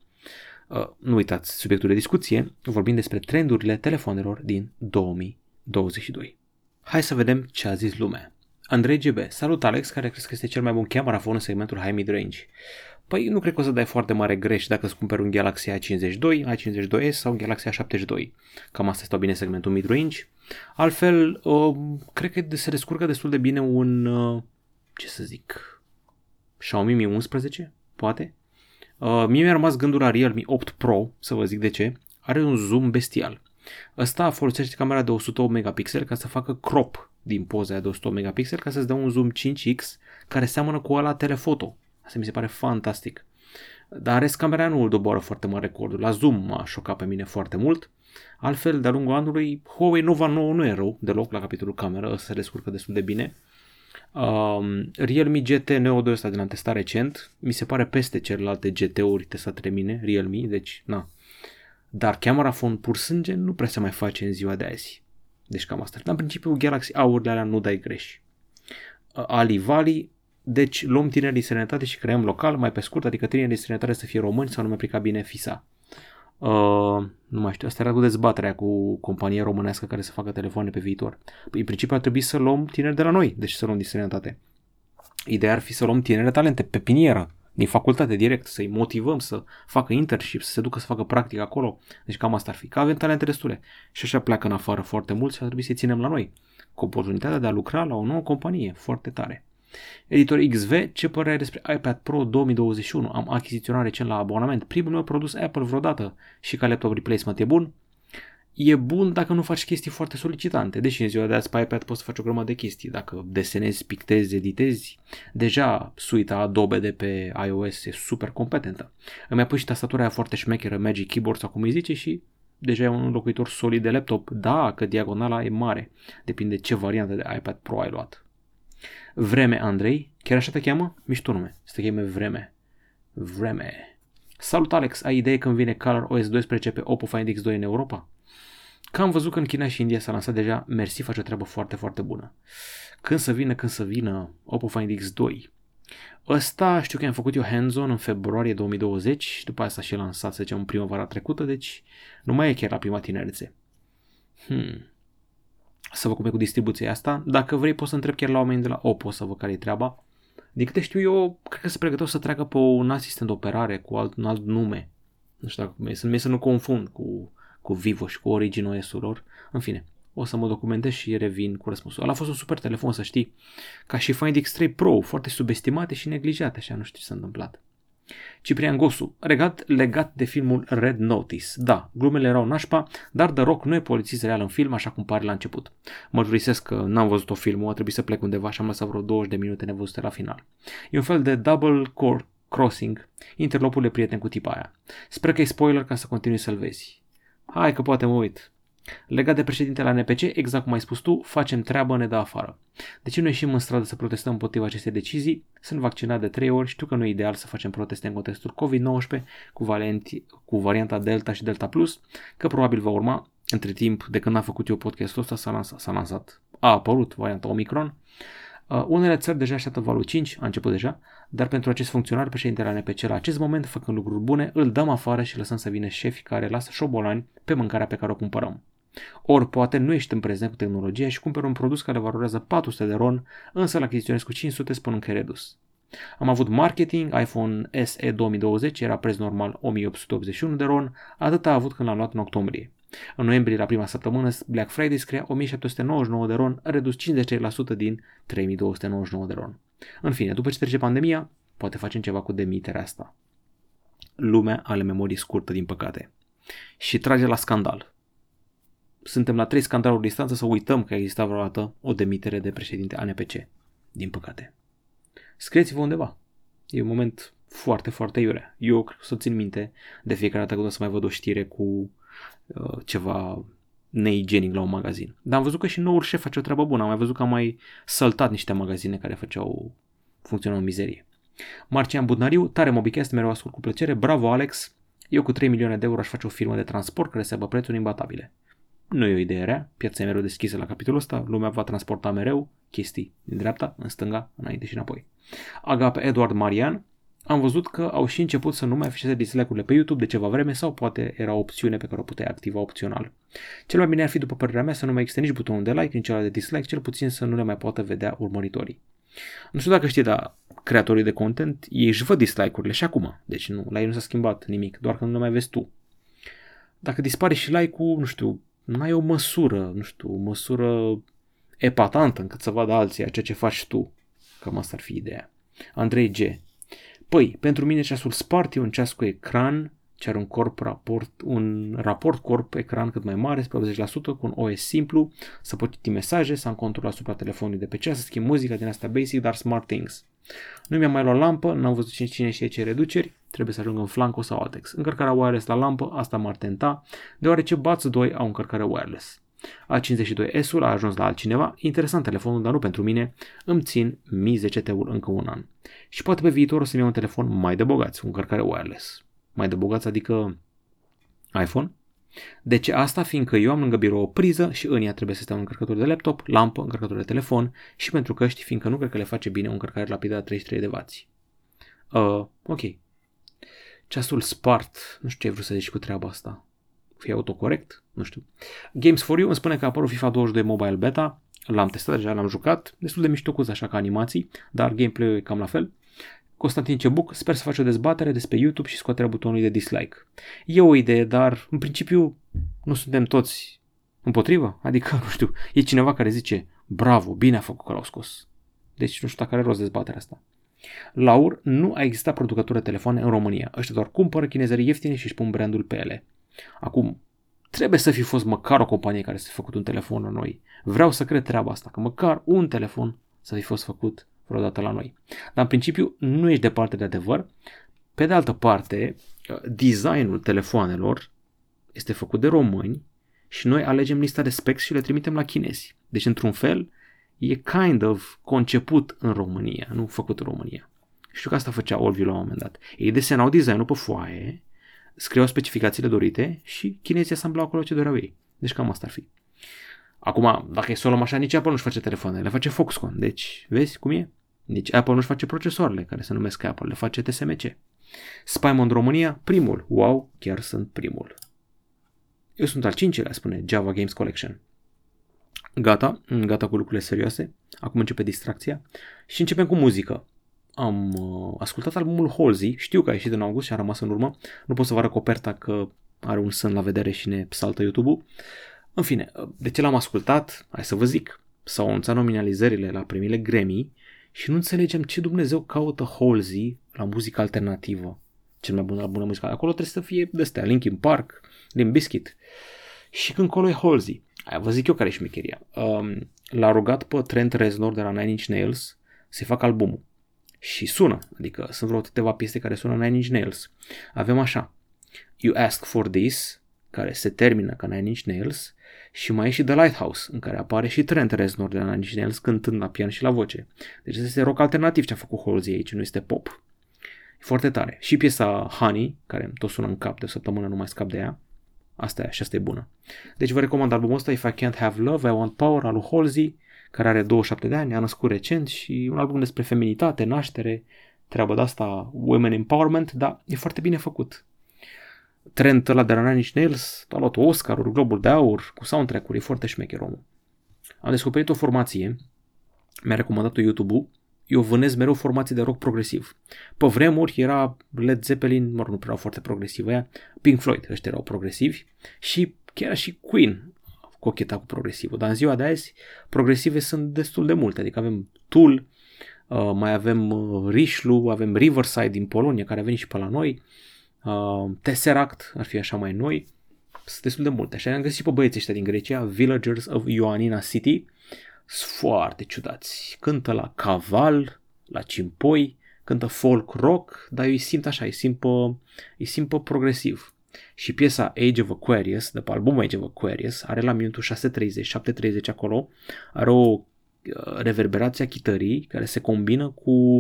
Uh, nu uitați, subiectul de discuție, vorbim despre trendurile telefonelor din 2022. Hai să vedem ce a zis lumea. Andrei GB. Salut Alex, care crezi că este cel mai bun camera phone în segmentul high mid-range? Păi nu cred că o să dai foarte mare greș dacă îți cumperi un Galaxy A52, A52s sau un Galaxy A72. Cam asta stau bine segmentul mid-range. Altfel, uh, cred că se descurcă destul de bine un, uh, ce să zic, Xiaomi Mi 11, poate. Uh, mie mi-a rămas gândul la Realme 8 Pro, să vă zic de ce. Are un zoom bestial. Ăsta folosește camera de 108 megapixel ca să facă crop din poza de 108 megapixel ca să-ți dea un zoom 5x care seamănă cu ăla telefoto. Asta mi se pare fantastic. Dar rest camera nu îl doboară foarte mare recordul. La zoom m-a șocat pe mine foarte mult. Altfel, de-a lungul anului, Huawei Nova 9 nu e rău deloc la capitolul cameră, se descurcă destul de bine. Um, Realme GT Neo 2 ăsta de l-am testat recent, mi se pare peste celelalte GT-uri testate de mine, Realme, deci na. Dar camera phone pur sânge nu prea se mai face în ziua de azi. Deci cam asta. Dar în principiu Galaxy A-urile alea nu dai greș. Uh, Ali Valley, deci luăm tineri din străinătate și creăm local, mai pe scurt, adică tinerii din străinătate să fie români sau nu mi aplica bine FISA. Uh, nu mai știu, asta era cu dezbaterea cu compania românească care să facă telefoane pe viitor. Păi, în principiu ar trebui să luăm tineri de la noi, deci să luăm din străinătate. Ideea ar fi să luăm tineri de talente pe pinieră, din facultate direct, să-i motivăm să facă internship, să se ducă să facă practic acolo. Deci cam asta ar fi. Că avem talente destule. Și așa pleacă în afară foarte mult și ar trebui să-i ținem la noi. Cu oportunitatea de a lucra la o nouă companie foarte tare. Editor XV, ce părere ai despre iPad Pro 2021? Am achiziționat recent la abonament. Primul meu produs Apple vreodată și ca laptop replacement e bun? E bun dacă nu faci chestii foarte solicitante, deși în ziua de azi pe iPad poți să faci o grămadă de chestii. Dacă desenezi, pictezi, editezi, deja suita Adobe de pe iOS e super competentă. Îmi pus și tastatura aia foarte șmecheră, Magic Keyboard sau cum îi zice și deja e un locuitor solid de laptop. Da, că diagonala e mare. Depinde ce variantă de iPad Pro ai luat. Vreme Andrei, chiar așa te cheamă? Mișto nume, să te cheme Vreme. Vreme. Salut Alex, ai idee când vine Color OS 12 pe Oppo Find X2 în Europa? Că am văzut că în China și India s-a lansat deja, Mersi face o treabă foarte, foarte bună. Când să vină, când să vină Oppo Find X2. Ăsta știu că am făcut eu hands-on în februarie 2020, după asta și lansat, să zicem, în primăvara trecută, deci nu mai e chiar la prima tinerețe. Hmm să vă cum e cu distribuția asta. Dacă vrei, poți să întreb chiar la oamenii de la Oppo să văd care e treaba. Din câte știu eu, cred că se pregăteau să treacă pe un asistent de operare cu alt, un alt nume. Nu știu dacă mi să, să nu confund cu, cu Vivo și cu Origin OS-ul lor. În fine, o să mă documentez și revin cu răspunsul. Ăla a fost un super telefon, să știi. Ca și Find X3 Pro, foarte subestimate și neglijate, așa nu știu ce s-a întâmplat. Ciprian Gosu, legat, legat de filmul Red Notice. Da, glumele erau nașpa, dar The Rock nu e polițist real în film, așa cum pare la început. Mărturisesc că n-am văzut o filmul, a trebuit să plec undeva și am lăsat vreo 20 de minute nevăzute la final. E un fel de double core crossing, interlopul de prieten cu tipa aia. Sper că e spoiler ca să continui să-l vezi. Hai că poate mă uit. Legat de președintele NPC, exact cum ai spus tu, facem treabă, ne dă afară. De ce nu ieșim în stradă să protestăm împotriva acestei decizii? Sunt vaccinat de 3 ori, știu că nu e ideal să facem proteste în contextul COVID-19 cu, varianti, cu varianta Delta și Delta Plus, că probabil va urma. Între timp, de când am făcut eu podcastul ăsta, s-a lansat, s-a lansat a apărut varianta Omicron. Uh, unele țări deja așteaptă valul 5, a început deja, dar pentru acest funcționar, președintele NPC la acest moment, făcând lucruri bune, îl dăm afară și lăsăm să vină șefi care lasă șobolani pe mâncarea pe care o cumpărăm. Ori poate nu ești în prezent cu tehnologia și cumperi un produs care valorează 400 de RON, însă la achiziționezi cu 500 spunând că e redus. Am avut marketing, iPhone SE 2020 era preț normal 1881 de RON, atât a avut când l-am luat în octombrie. În noiembrie, la prima săptămână, Black Friday scria 1799 de RON, redus 50% din 3299 de RON. În fine, după ce trece pandemia, poate facem ceva cu demiterea asta. Lumea are memorii scurtă, din păcate. Și trage la scandal suntem la trei scandaluri distanță să uităm că exista vreodată o demitere de președinte ANPC. Din păcate. Scrieți-vă undeva. E un moment foarte, foarte iurea. Eu cred să țin minte de fiecare dată când o să mai văd o știre cu uh, ceva neigenic la un magazin. Dar am văzut că și noul șef face o treabă bună. Am mai văzut că am mai săltat niște magazine care făceau funcționau în mizerie. Marcian Budnariu, tare Mobicast, mereu ascult cu plăcere. Bravo, Alex! Eu cu 3 milioane de euro aș face o firmă de transport care să aibă prețuri imbatabile. Nu e o idee rea, piața e mereu deschisă la capitolul ăsta, lumea va transporta mereu chestii din dreapta, în stânga, înainte și înapoi. Agape Edward Marian, am văzut că au și început să nu mai afișeze dislike-urile pe YouTube de ceva vreme sau poate era o opțiune pe care o puteai activa opțional. Cel mai bine ar fi, după părerea mea, să nu mai existe nici butonul de like, nici cel de dislike, cel puțin să nu le mai poată vedea urmăritorii. Nu știu dacă știi, dar creatorii de content, ei își văd dislike-urile și acum. Deci nu, la ei nu s-a schimbat nimic, doar că nu le mai vezi tu. Dacă dispare și like-ul, nu știu, nu ai o măsură, nu știu, o măsură epatantă încât să vadă alții ceea ce faci tu. Cam asta ar fi ideea. Andrei G. Păi, pentru mine ceasul spart e un ceas cu ecran ce are un corp raport, un raport corp-ecran cât mai mare, spre 80%, cu un OS simplu, să pot citi mesaje, să am control asupra telefonului de pe ceas, să schimb muzica din astea basic, dar smart things. Nu mi-am mai luat lampă, n-am văzut cine, cine și ce reduceri, trebuie să ajung în Flanco sau Altex. Încărcarea wireless la lampă, asta m-ar tenta, deoarece Buds 2 au încărcare wireless. A52S-ul a ajuns la altcineva, interesant telefonul, dar nu pentru mine, îmi țin Mi 10T-ul încă un an. Și poate pe viitor o să-mi iau un telefon mai de bogați, cu încărcare wireless. Mai de bogați, adică iPhone. De ce asta? Fiindcă eu am lângă birou o priză și în ea trebuie să stea un încărcător de laptop, lampă, încărcător de telefon și pentru căști, fiindcă nu cred că le face bine o încărcare rapidă la 33 de W. Uh, ok. Ceasul Spart, nu știu ce ai vrut să zici cu treaba asta. Fie autocorect? Nu știu. Games for You îmi spune că a apărut FIFA 22 Mobile Beta, l-am testat deja, l-am jucat, destul de mișto cu așa ca animații, dar gameplay-ul e cam la fel. Constantin Cebuc, sper să faci o dezbatere despre YouTube și scoaterea butonului de dislike. E o idee, dar în principiu nu suntem toți împotrivă. Adică, nu știu, e cineva care zice, bravo, bine a făcut că l-au scos. Deci nu știu dacă are rost dezbaterea asta. Laur, nu a existat producătură de telefoane în România. Ăștia doar cumpără chinezării ieftine și își pun brandul pe ele. Acum, trebuie să fi fost măcar o companie care să fi făcut un telefon la noi. Vreau să cred treaba asta, că măcar un telefon să fi fost făcut vreodată la noi. Dar în principiu nu ești departe de adevăr. Pe de altă parte, designul telefoanelor este făcut de români și noi alegem lista de specs și le trimitem la chinezi. Deci, într-un fel, e kind of conceput în România, nu făcut în România. Știu că asta făcea Orville la un moment dat. Ei desenau designul pe foaie, scriau specificațiile dorite și chinezii asamblau acolo ce doreau ei. Deci cam asta ar fi. Acum, dacă e să o luăm așa, nici Apple nu-și face telefoane, le face Foxconn. Deci, vezi cum e? Nici Apple nu-și face procesoarele, care se numesc Apple, le face TSMC. Spymond România, primul. Wow, chiar sunt primul. Eu sunt al cincilea, spune Java Games Collection. Gata, gata cu lucrurile serioase. Acum începe distracția și începem cu muzică. Am uh, ascultat albumul Halsey, știu că a ieșit în august și a rămas în urmă. Nu pot să vă arăt coperta că are un sân la vedere și ne saltă YouTube-ul. În fine, de ce l-am ascultat? Hai să vă zic. S-au anunțat nominalizările la premiile Grammy și nu înțelegem ce Dumnezeu caută Halsey la muzică alternativă. Cel mai bun la bună muzică. Acolo trebuie să fie de astea, Linkin Park, Limp Bizkit. Și când colo e Halsey. Aia vă zic eu care e șmecheria. Um, l-a rugat pe Trent Reznor de la Nine Inch Nails să-i facă albumul. Și sună, adică sunt vreo câteva piese care sună Nine Inch Nails. Avem așa, You Ask For This, care se termină ca Nine Inch Nails, și mai e și The Lighthouse, în care apare și Trent Reznor de la Nine Inch Nails cântând la pian și la voce. Deci este rock alternativ ce a făcut Halsey aici, nu este pop. E foarte tare. Și piesa Honey, care tot sună în cap de o săptămână, nu mai scap de ea. Asta e și asta e bună. Deci vă recomand albumul ăsta, If I Can't Have Love, I Want Power, al lui Halsey, care are 27 de ani, a născut recent și un album despre feminitate, naștere, treaba de asta, women empowerment, dar e foarte bine făcut. Trent ăla de la Nine Inch Nails a luat Oscar-uri, Globul de Aur, cu soundtrack-uri, e foarte șmecher omul. Am descoperit o formație, mi-a recomandat-o YouTube-ul, eu vânez mereu formații de rock progresiv. Pe vremuri era Led Zeppelin, mă rog, nu prea foarte progresiv aia, Pink Floyd, ăștia erau progresivi și chiar și Queen cocheta cu progresivul. Dar în ziua de azi, progresive sunt destul de multe. Adică avem Tool, uh, mai avem uh, Rishlu, avem Riverside din Polonia, care a venit și pe la noi, uh, Tesseract ar fi așa mai noi, sunt destul de multe. Și am găsit pe băieții ăștia din Grecia, Villagers of Ioannina City, sunt foarte ciudați. Cântă la caval, la cimpoi, cântă folk rock, dar eu îi simt așa, îi simt pe, îi simt pe progresiv. Și piesa Age of Aquarius, de pe albumul Age of Aquarius, are la minutul 6.30, 7.30 acolo, are o uh, reverberație a chitării care se combină cu,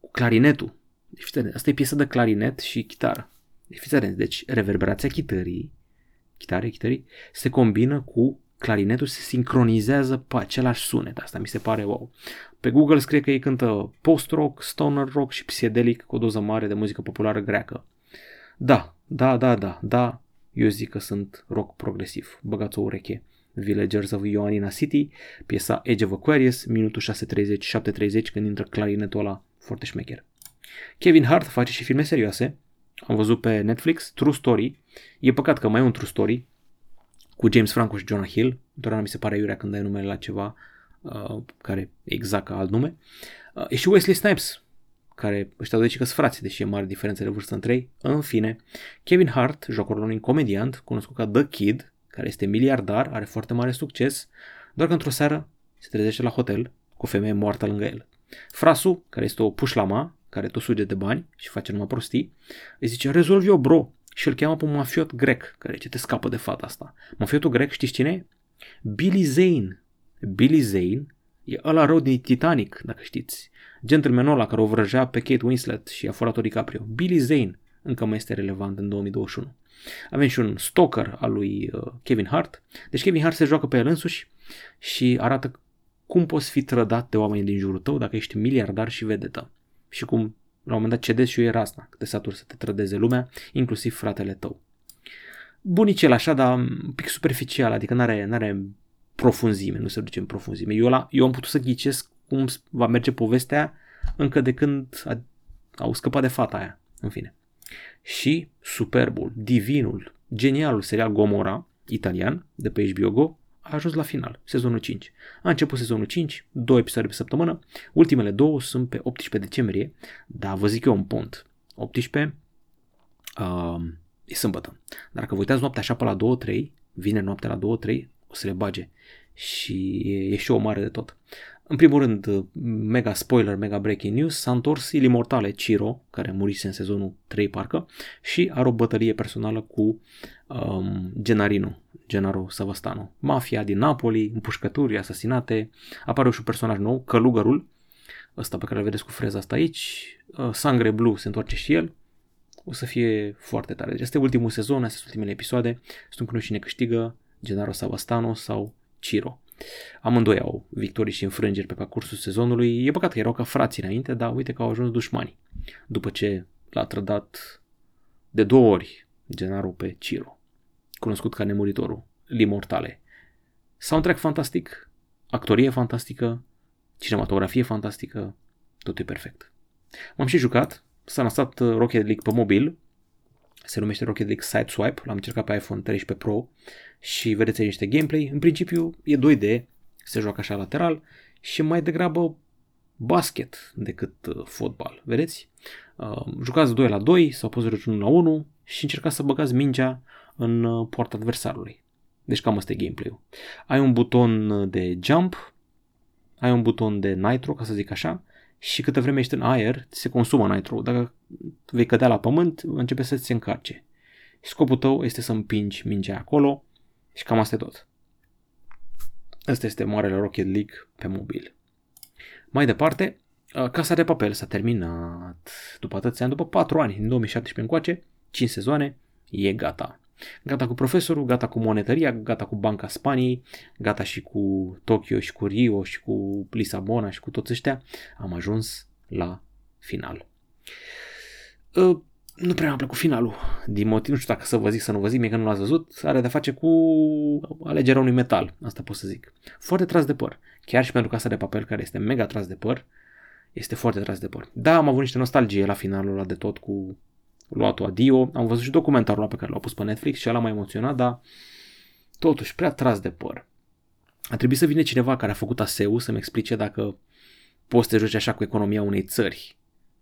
cu clarinetul. Deci, asta e piesă de clarinet și chitară. Deci, fiți deci reverberația chitării, chitare, chitării, se combină cu clarinetul, se sincronizează pe același sunet. Asta mi se pare wow. Pe Google scrie că ei cântă post-rock, stoner rock și psiedelic cu o doză mare de muzică populară greacă. Da, da, da, da, da, eu zic că sunt rock progresiv. Băgați o ureche. Villagers of Ioannina City, piesa Age of Aquarius, minutul 6.30-7.30 când intră clarinetul ăla foarte șmecher. Kevin Hart face și filme serioase. Am văzut pe Netflix True Story. E păcat că mai e un True Story cu James Franco și Jonah Hill. Doar mi se pare iurea când dai numele la ceva uh, care exact ca alt nume. Uh, e și Wesley Snipes, care ăștia doi că sunt frați, deși e mare diferență de vârstă între ei. În fine, Kevin Hart joacă rolul unui comediant cunoscut ca The Kid, care este miliardar, are foarte mare succes, doar că într-o seară se trezește la hotel cu o femeie moartă lângă el. Frasu, care este o pușlama, care tot suge de bani și face numai prostii, îi zice, rezolv eu, bro, și îl cheamă pe un mafiot grec, care ce te scapă de fata asta. Mafiotul grec, știți cine e? Billy Zane. Billy Zane e ăla rău din Titanic, dacă știți. Gentlemanul ăla care o vrăjea pe Kate Winslet și a furat-o DiCaprio. Billy Zane încă mai este relevant în 2021. Avem și un stalker al lui uh, Kevin Hart. Deci Kevin Hart se joacă pe el însuși și arată cum poți fi trădat de oamenii din jurul tău dacă ești miliardar și vedetă. Și cum la un moment dat cedezi și eu e rasna, că te saturi să te trădeze lumea, inclusiv fratele tău. Bunicel așa, dar un pic superficial, adică n-are, n-are profunzime, nu se duce în profunzime. Eu, la, eu am putut să ghicesc cum va merge povestea încă de când a, au scăpat de fata aia, în fine. Și superbul, divinul, genialul serial Gomora, italian, de pe HBO Go, a ajuns la final, sezonul 5. A început sezonul 5, două episoade pe săptămână, ultimele două sunt pe 18 decembrie, dar vă zic eu un pont. 18 uh, e sâmbătă. Dar dacă vă uitați noaptea așa pe la 2-3, vine noaptea la 2-3, o să le bage. Și e, e și o mare de tot. În primul rând, mega spoiler, mega breaking news, s-a întors Il Immortale Ciro, care murise în sezonul 3 parcă, și are o bătălie personală cu um, Genarino, Genaro Savastano. Mafia din Napoli, împușcături, asasinate, apare și un personaj nou, Călugărul, ăsta pe care îl vedeți cu freza asta aici, uh, Sangre Blue se întoarce și el, o să fie foarte tare. Deci este ultimul sezon, astea sunt ultimele episoade, sunt cu cine câștigă, Genaro Savastano sau Ciro. Amândoi au victorii și înfrângeri pe parcursul sezonului. E păcat că erau ca frații înainte, dar uite că au ajuns dușmani. După ce l-a trădat de două ori Genaro pe Ciro, cunoscut ca nemuritorul, Limortale. Soundtrack fantastic, actorie fantastică, cinematografie fantastică, totul e perfect. M-am și jucat, s-a lansat Rocket League pe mobil, se numește Rocket League Sideswipe, l-am încercat pe iPhone 13 Pro și vedeți aici niște gameplay. În principiu e 2D, se joacă așa lateral și mai degrabă basket decât uh, fotbal, vedeți? Uh, jucați 2 la 2 sau poți 1 la 1 și încercați să băgați mingea în uh, poarta adversarului. Deci cam asta e gameplay-ul. Ai un buton uh, de jump, ai un buton de nitro, ca să zic așa, și câtă vreme ești în aer, se consumă nitro. Dacă vei cădea la pământ, începe să ți se încarce. Și scopul tău este să împingi mingea acolo și cam asta e tot. Asta este Marele Rocket League pe mobil. Mai departe, Casa de Papel s-a terminat după atâția ani, după 4 ani, în 2017 încoace, 5 sezoane, e gata. Gata cu profesorul, gata cu monetăria, gata cu Banca Spaniei, gata și cu Tokyo și cu Rio și cu Lisabona și cu toți ăștia. Am ajuns la final. Uh, nu prea mi-a plăcut finalul, din motiv, nu știu dacă să vă zic, să nu vă zic, mie că nu l-ați văzut, are de face cu alegerea unui metal, asta pot să zic. Foarte tras de păr, chiar și pentru casa de papel care este mega tras de păr, este foarte tras de păr. Da, am avut niște nostalgie la finalul ăla de tot cu luat-o adio, am văzut și documentarul ăla pe care l-au pus pe Netflix și ăla m-a emoționat, dar totuși prea tras de păr. A trebuit să vină cineva care a făcut ASEU să-mi explice dacă poți să te joci așa cu economia unei țări,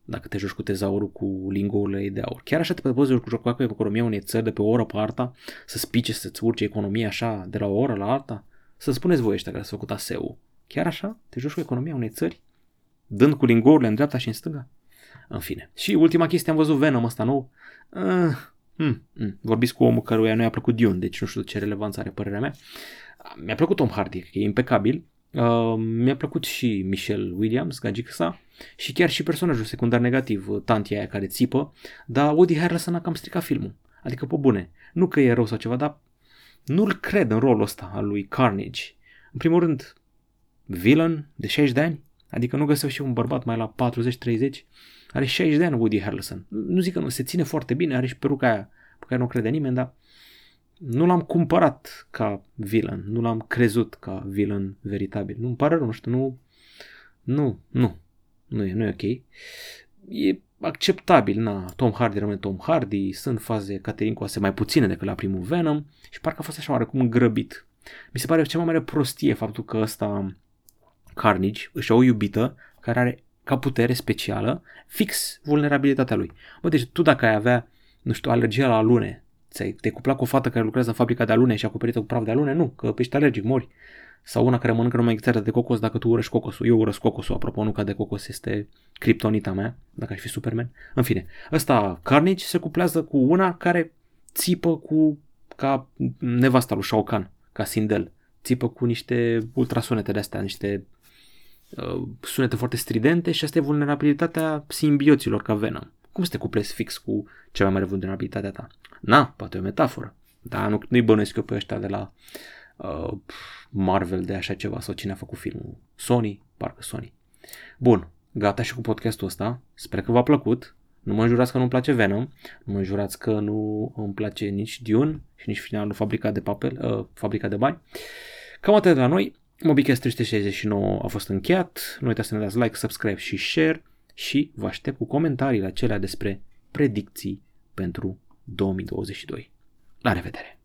dacă te joci cu tezaurul cu lingourile de aur. Chiar așa te poți juca cu economia unei țări de pe o oră pe alta, să spice, să-ți urce economia așa de la o oră la alta? Să spuneți voi ăștia care s-au făcut ASEU. Chiar așa? Te joci cu economia unei țări? Dând cu lingourile în dreapta și în stânga? În fine. Și ultima chestie, am văzut Venom ăsta nou. Uh, mm, mm. Vorbiți cu omul căruia nu i-a plăcut Dune, deci nu știu ce relevanță are părerea mea. Mi-a plăcut Tom Hardy, că e impecabil. Uh, mi-a plăcut și Michelle Williams, gagică sa, și chiar și personajul secundar negativ, tantia aia care țipă, dar Woody Harrelson a cam stricat filmul. Adică, pe bune, nu că e rău sau ceva, dar nu-l cred în rolul ăsta al lui Carnage. În primul rând, villain de 60 de ani, Adică nu găsesc și un bărbat mai la 40-30, are 60 de ani Woody Harrelson. Nu zic că nu, se ține foarte bine, are și peruca aia pe care nu crede nimeni, dar nu l-am cumpărat ca villain, nu l-am crezut ca villain veritabil. Nu-mi pare rău, nu știu, nu, nu, nu, nu e, nu e ok. E acceptabil, na, Tom Hardy rămâne Tom Hardy, sunt faze Caterin Coase mai puține decât la primul Venom și parcă a fost așa oarecum îngrăbit. Mi se pare cea mai mare prostie faptul că ăsta Carnage își o iubită care are ca putere specială fix vulnerabilitatea lui. Bă, deci tu dacă ai avea, nu știu, alergia la alune, ți-ai te cupla cu o fată care lucrează în fabrica de alune și acoperită cu praf de alune, nu, că ești alergic, mori. Sau una care mănâncă numai țară de cocos dacă tu urăști cocosul. Eu urăsc cocosul, apropo, nu ca de cocos este criptonita mea, dacă aș fi Superman. În fine, ăsta Carnage se cuplează cu una care țipă cu ca nevasta lui Shao Kahn, ca Sindel. Țipă cu niște ultrasunete de astea, niște uh, sunete foarte stridente și asta e vulnerabilitatea simbioților ca Venom. Cum să te cuplezi fix cu cea mai mare vulnerabilitatea ta? Na, poate o metaforă. Dar nu, nu-i bănuiesc eu pe ăștia de la uh, Marvel de așa ceva sau cine a făcut filmul. Sony? Parcă Sony. Bun, gata și cu podcastul ăsta. Sper că v-a plăcut. Nu mă jurați că nu-mi place Venom, nu mă jurați că nu îmi place nici Dune și nici finalul Fabrica de Papel, uh, Fabrica de Bani. Cam atât de la noi. Mobicast 369 a fost încheiat. Nu uitați să ne dați like, subscribe și share și vă aștept cu comentariile acelea despre predicții pentru 2022. La revedere!